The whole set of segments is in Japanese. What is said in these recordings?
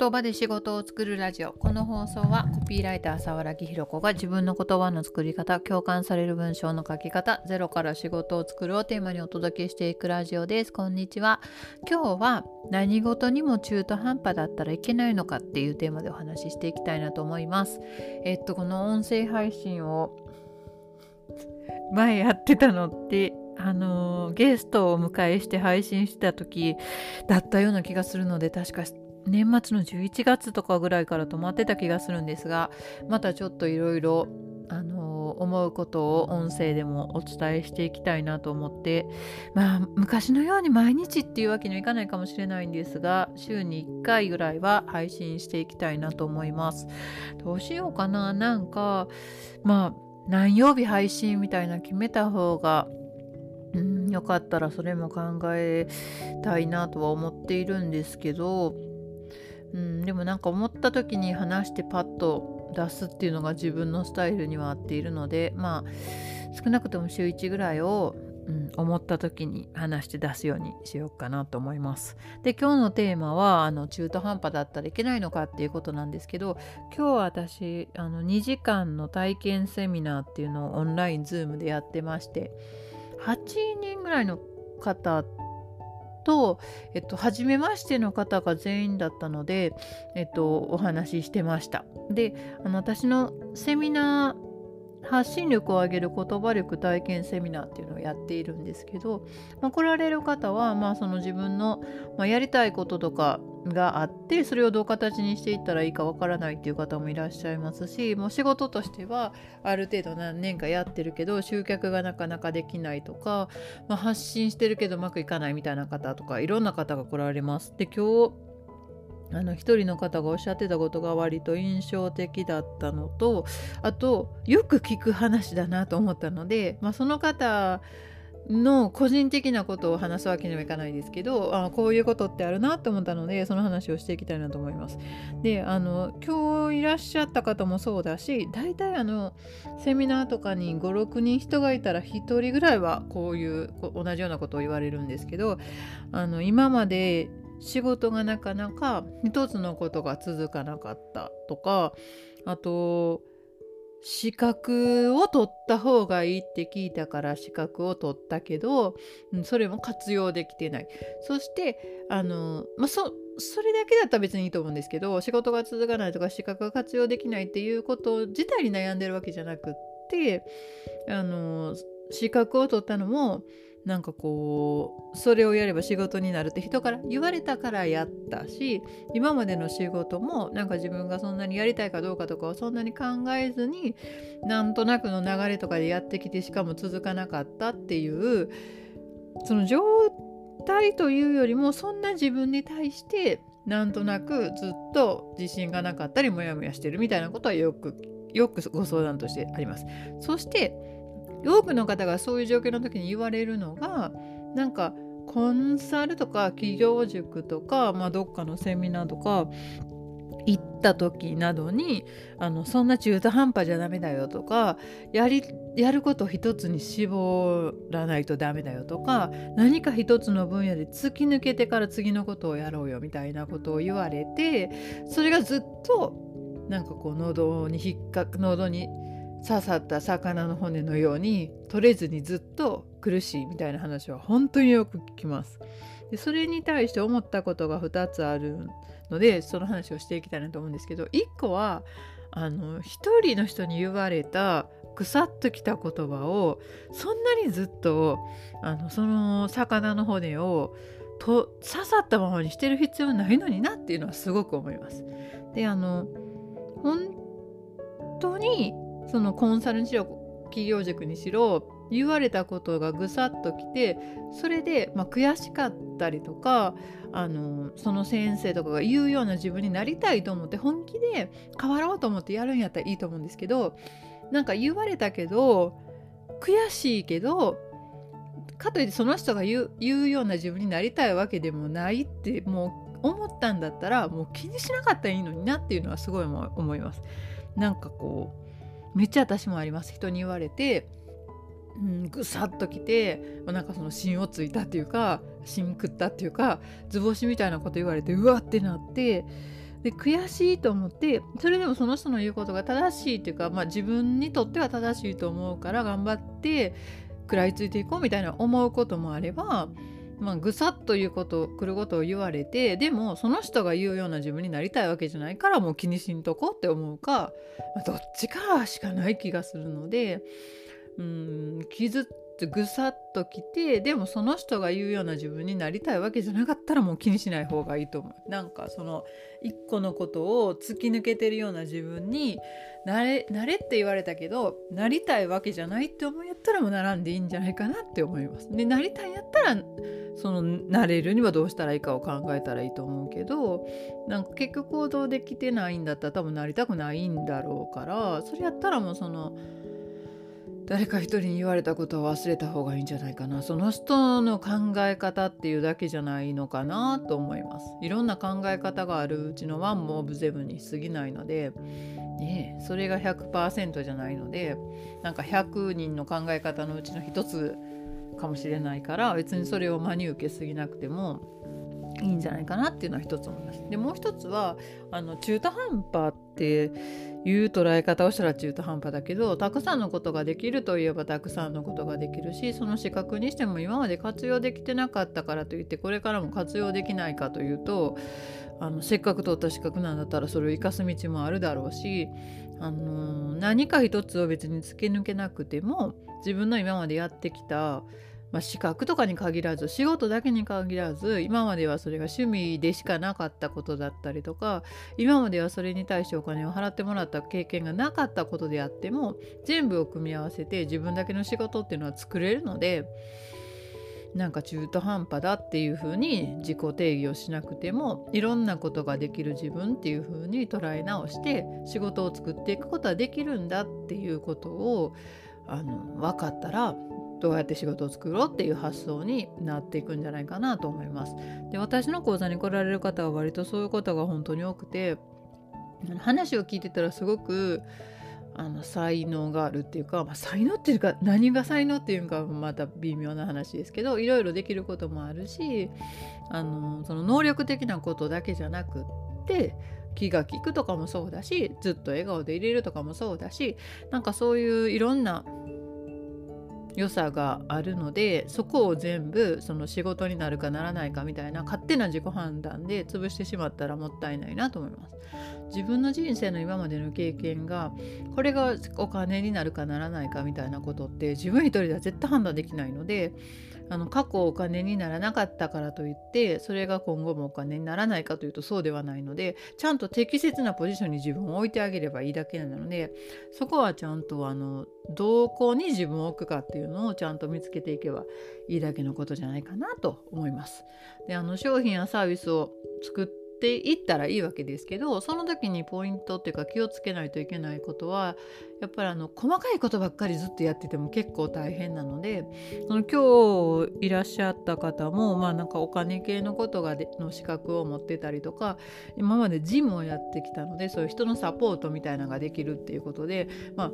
言葉で仕事を作るラジオ。この放送はコピーライター沢良ひろ子が自分の言葉の作り方共感される文章の書き方ゼロから仕事を作るをテーマにお届けしていくラジオです。こんにちは。今日は何事にも中途半端だったらいけないのかっていうテーマでお話ししていきたいなと思います。えっとこの音声配信を前やってたのってあのゲストをお迎えして配信してた時だったような気がするので確か年末の11月とかぐらいから止まってた気がするんですがまたちょっといろいろ思うことを音声でもお伝えしていきたいなと思ってまあ昔のように毎日っていうわけにはいかないかもしれないんですが週に1回ぐらいは配信していきたいなと思います。どうしようかな。なんかまあ何曜日配信みたいな決めた方がうん、よかったらそれも考えたいなとは思っているんですけど、うん、でもなんか思った時に話してパッと出すっていうのが自分のスタイルには合っているのでまあ少なくとも週1ぐらいを、うん、思った時に話して出すようにしようかなと思います。で今日のテーマはあの中途半端だったらいけないのかっていうことなんですけど今日は私あの2時間の体験セミナーっていうのをオンラインズームでやってまして8人ぐらいの方と、えっと、初めましての方が全員だったので、えっと、お話ししてました。で、あの私のセミナー発信力を上げる言葉力体験セミナーっていうのをやっているんですけど、まあ、来られる方は、まあ、その自分の、まあ、やりたいこととかがあってそれをどう形にしていったらいいかわからないっていう方もいらっしゃいますしもう仕事としてはある程度何年かやってるけど集客がなかなかできないとか、まあ、発信してるけどうまくいかないみたいな方とかいろんな方が来られます。で今日あの一人の方がおっしゃってたことが割と印象的だったのとあとよく聞く話だなと思ったので、まあ、その方の個人的なことを話すわけにはいかないですけどあこういうことってあるなと思ったのでその話をしていきたいなと思います。であの今日いらっしゃった方もそうだし大体あのセミナーとかに56人人がいたら1人ぐらいはこういう同じようなことを言われるんですけどあの今まで仕事がなかなか一つのことが続かなかったとかあと資格を取った方がいいって聞いたから資格を取ったけど、それも活用できてない。そしてあの、まあ、そそれだけだったら別にいいと思うんですけど仕事が続かないとか資格が活用できないっていうこと自体に悩んでるわけじゃなくってあの資格を取ったのもなんかこうそれをやれば仕事になるって人から言われたからやったし今までの仕事もなんか自分がそんなにやりたいかどうかとかをそんなに考えずになんとなくの流れとかでやってきてしかも続かなかったっていうその状態というよりもそんな自分に対してなんとなくずっと自信がなかったりモヤモヤしてるみたいなことはよくよくご相談としてあります。そして多くの方がそういう状況の時に言われるのがなんかコンサルとか企業塾とか、まあ、どっかのセミナーとか行った時などにあのそんな中途半端じゃダメだよとかやりやること一つに絞らないとダメだよとか何か一つの分野で突き抜けてから次のことをやろうよみたいなことを言われてそれがずっとなんかこう喉に引っかく喉に刺さった魚の骨のように取れずにずっと苦しいみたいな話は本当によく聞きます。でそれに対して思ったことが2つあるのでその話をしていきたいなと思うんですけど1個はあの1人の人に言われた腐っときた言葉をそんなにずっとあのその魚の骨をと刺さったままにしてる必要ないのになっていうのはすごく思います。であの本当にそのコンサルにしろ企業塾にしろ言われたことがぐさっときてそれで、まあ、悔しかったりとかあのその先生とかが言うような自分になりたいと思って本気で変わろうと思ってやるんやったらいいと思うんですけどなんか言われたけど悔しいけどかといってその人が言う言うような自分になりたいわけでもないってもう思ったんだったらもう気にしなかったらいいのになっていうのはすごい思います。なんかこうめっちゃ私もあります。人に言われて、うん、ぐさっときて、ま、なんかその芯をついたっていうか芯食ったっていうか図星みたいなこと言われてうわってなってで悔しいと思ってそれでもその人の言うことが正しいっていうか、まあ、自分にとっては正しいと思うから頑張って食らいついていこうみたいな思うこともあれば、まあ、ぐさっということ来ることを言われてでもその人が言うような自分になりたいわけじゃないからもう気にしんとこうって思うか、まあ、どっちかしかない気がするのでうん傷ってぐさっときてでもその人が言うような自分になりたいわけじゃなかったらもう気にしない方がいいと思う。なんかその一個のことを突き抜けてるような自分になれなれって言われたけどなりたいわけじゃないって思いったらもう並んでいいんじゃないかなって思います。でなりたいんやったらそのなれるにはどうしたらいいかを考えたらいいと思うけどなんか結局行動できてないんだったら多分なりたくないんだろうからそれやったらもうその誰か一人に言われたことを忘れた方がいいんじゃないかな。その人の考え方っていうだけじゃないのかなと思います。いろんな考え方があるうちのワンもオブゼブに過ぎないので、ね、それが100%じゃないのでなんか100人の考え方のうちの一つかもしれないから別にそれを真に受けすぎなくてもいいんじゃないかなっていうのは一つ思います。でもう一つはあの中途半端っていう捉え方をしたら中途半端だけどたくさんのことができるといえばたくさんのことができるしその資格にしても今まで活用できてなかったからといってこれからも活用できないかというとあのせっかく取った資格なんだったらそれを生かす道もあるだろうし、あの何か一つを別に突き抜けなくても自分の今までやってきたまあ、資格とかに限らず仕事だけに限らず今まではそれが趣味でしかなかったことだったりとか今まではそれに対してお金を払ってもらった経験がなかったことであっても全部を組み合わせて自分だけの仕事っていうのは作れるのでなんか中途半端だっていう風に自己定義をしなくてもいろんなことができる自分っていう風に捉え直して仕事を作っていくことはできるんだっていうことをあの分かったらどうやって仕事を作ろうっていう発想になっていくんじゃないかなと思います。で私の講座に来られる方は割とそういうことが本当に多くて話を聞いてたらすごくあの才能があるっていうか、まあ、才能っていうか何が才能っていうかまた微妙な話ですけどいろいろできることもあるしあのその能力的なことだけじゃなくって気が利くとかもそうだしずっと笑顔でいれるとかもそうだしなんかそういういろんな良さがあるのでそこを全部その仕事になるかならないかみたいな勝手な自己判断で潰してしまったらもったいないなと思います。自分の人生の今までの経験がこれがお金になるかならないかみたいなことって自分一人では絶対判断できないのであの過去お金にならなかったからといってそれが今後もお金にならないかというとそうではないのでちゃんと適切なポジションに自分を置いてあげればいいだけなのでそこはちゃんとあのどこに自分を置くかっていうのをちゃんと見つけていけばいいだけのことじゃないかなと思います。であの商品やサービスを作っっていったらいいわけですけどその時にポイントっていうか気をつけないといけないことはやっぱりあの細かいことばっかりずっとやってても結構大変なのでその今日いらっしゃった方もまあなんかお金系のことがでの資格を持ってたりとか今までジムをやってきたのでそういう人のサポートみたいなのができるっていうことでまあ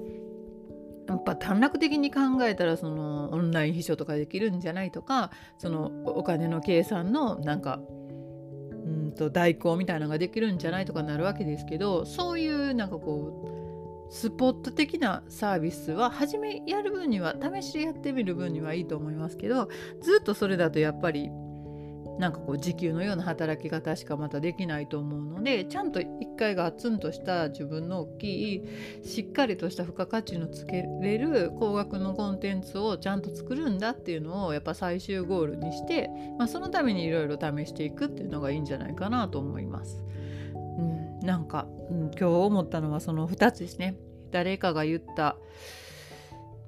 やっぱ短絡的に考えたらそのオンライン秘書とかできるんじゃないとかそのお金の計算のなんかと代行みたいなのができるんじゃないとかなるわけですけどそういうなんかこうスポット的なサービスは初めやる分には試しでやってみる分にはいいと思いますけどずっとそれだとやっぱりなんかこう時給のような働き方しかまたできないと思うのでちゃんと一回ガツンとした自分の大きいしっかりとした付加価値のつけれる高額のコンテンツをちゃんと作るんだっていうのをやっぱ最終ゴールにして、まあ、そのためにいろいろ試していくっていうのがいいんじゃないかなと思います。うん、なんか、うん、今日思ったのはその2つですね。誰かが言った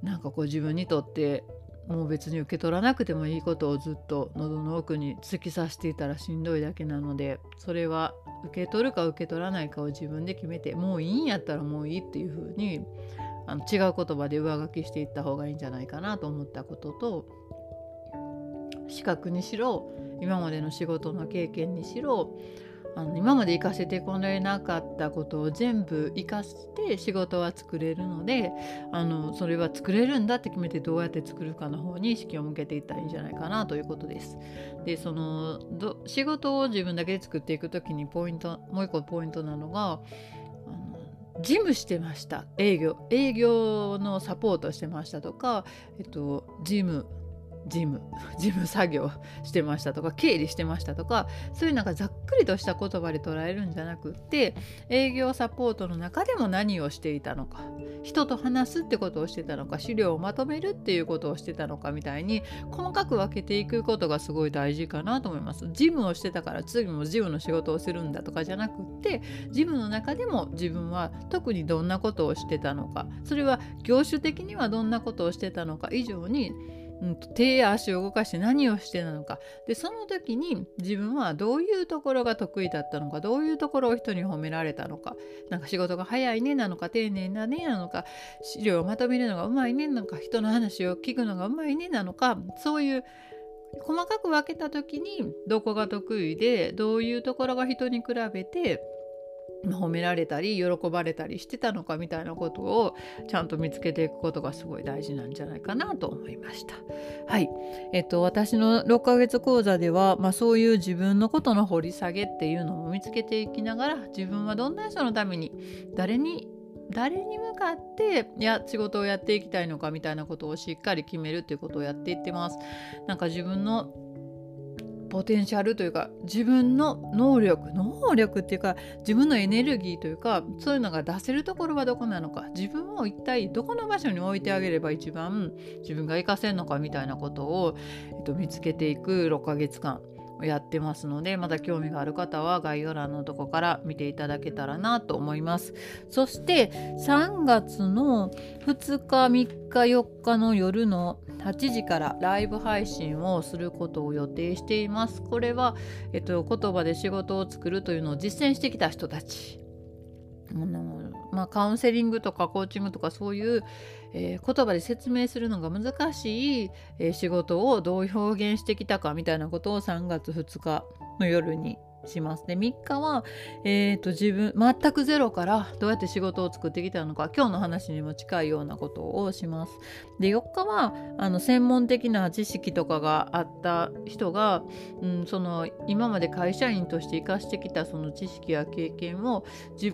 なんかこう自分にとってもう別に受け取らなくてもいいことをずっと喉の奥に突き刺していたらしんどいだけなのでそれは受け取るか受け取らないかを自分で決めてもういいんやったらもういいっていう風にあの違う言葉で上書きしていった方がいいんじゃないかなと思ったことと資格にしろ今までの仕事の経験にしろあの今まで活かせてこれなかったことを全部活かして仕事は作れるのであのそれは作れるんだって決めてどうやって作るかの方に意識を向けていったらいいんじゃないかなということです。でそのど仕事を自分だけで作っていく時にポイントもう一個ポイントなのが事務してました営業営業のサポートしてましたとか、えっと、事務事務 事務作業してましたとか経理してましたとかそういうなんかざっくりとした言葉で捉えるんじゃなくって営業サポートの中でも何をしていたのか人と話すってことをしてたのか資料をまとめるっていうことをしてたのかみたいに細かく分けていくことがすごい大事かなと思います。事務をしてたから次も事務の仕事をするんだとかじゃなくって事務の中でも自分は特にどんなことをしてたのかそれは業種的にはどんなことをしてたのか以上にうん、手足を動かして何をしてなのか。でその時に自分はどういうところが得意だったのかどういうところを人に褒められたのか。なんか仕事が早いねなのか丁寧なねなのか資料をまとめるのがうまいねなのか人の話を聞くのがうまいねなのか。そういう細かく分けた時にどこが得意でどういうところが人に比べて褒められたり喜ばれたりしてたのかみたいなことをちゃんと見つけていくことがすごい大事なんじゃないかなと思いました。はい、えっと私の6ヶ月講座では、まあ、そういう自分のことの掘り下げっていうのも見つけていきながら自分はどんな人のために誰に誰に向かっていや仕事をやっていきたいのかみたいなことをしっかり決めるっていうことをやっていってます。なんか自分のポテンシャルというか自分の能力能力っていうか自分のエネルギーというかそういうのが出せるところはどこなのか自分を一体どこの場所に置いてあげれば一番自分が活かせるのかみたいなことを、えっと、見つけていく6ヶ月間。やってますのでまた興味がある方は概要欄のとこから見ていただけたらなと思います。そして3月の2日3日4日の夜の8時からライブ配信をすることを予定しています。これは、えっと、言葉で仕事を作るというのを実践してきた人たち。あのまあ、カウンセリングとかコーチングとかそういう、えー、言葉で説明するのが難しい、えー、仕事をどう表現してきたかみたいなことを3月2日の夜にします。で3日は、えーと、自分全くゼロからどうやって仕事を作ってきたのか今日の話にも近いようなことをします。で4日はあの専門的な知識とかがあった人が、うん、その今まで会社員として生かしてきたその知識や経験を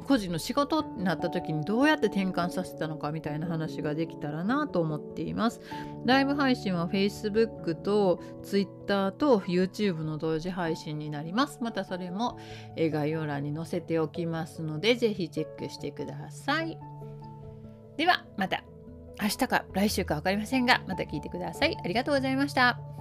個人の仕事になった時にどうやって転換させたのかみたいな話ができたらなと思っています。ライブ配信は Facebook と Twitter と YouTube の同時配信になります。またそれれも概要欄に載せておきますので是非チェックしてください。ではまた明日か来週か分かりませんがまた聞いてください。ありがとうございました。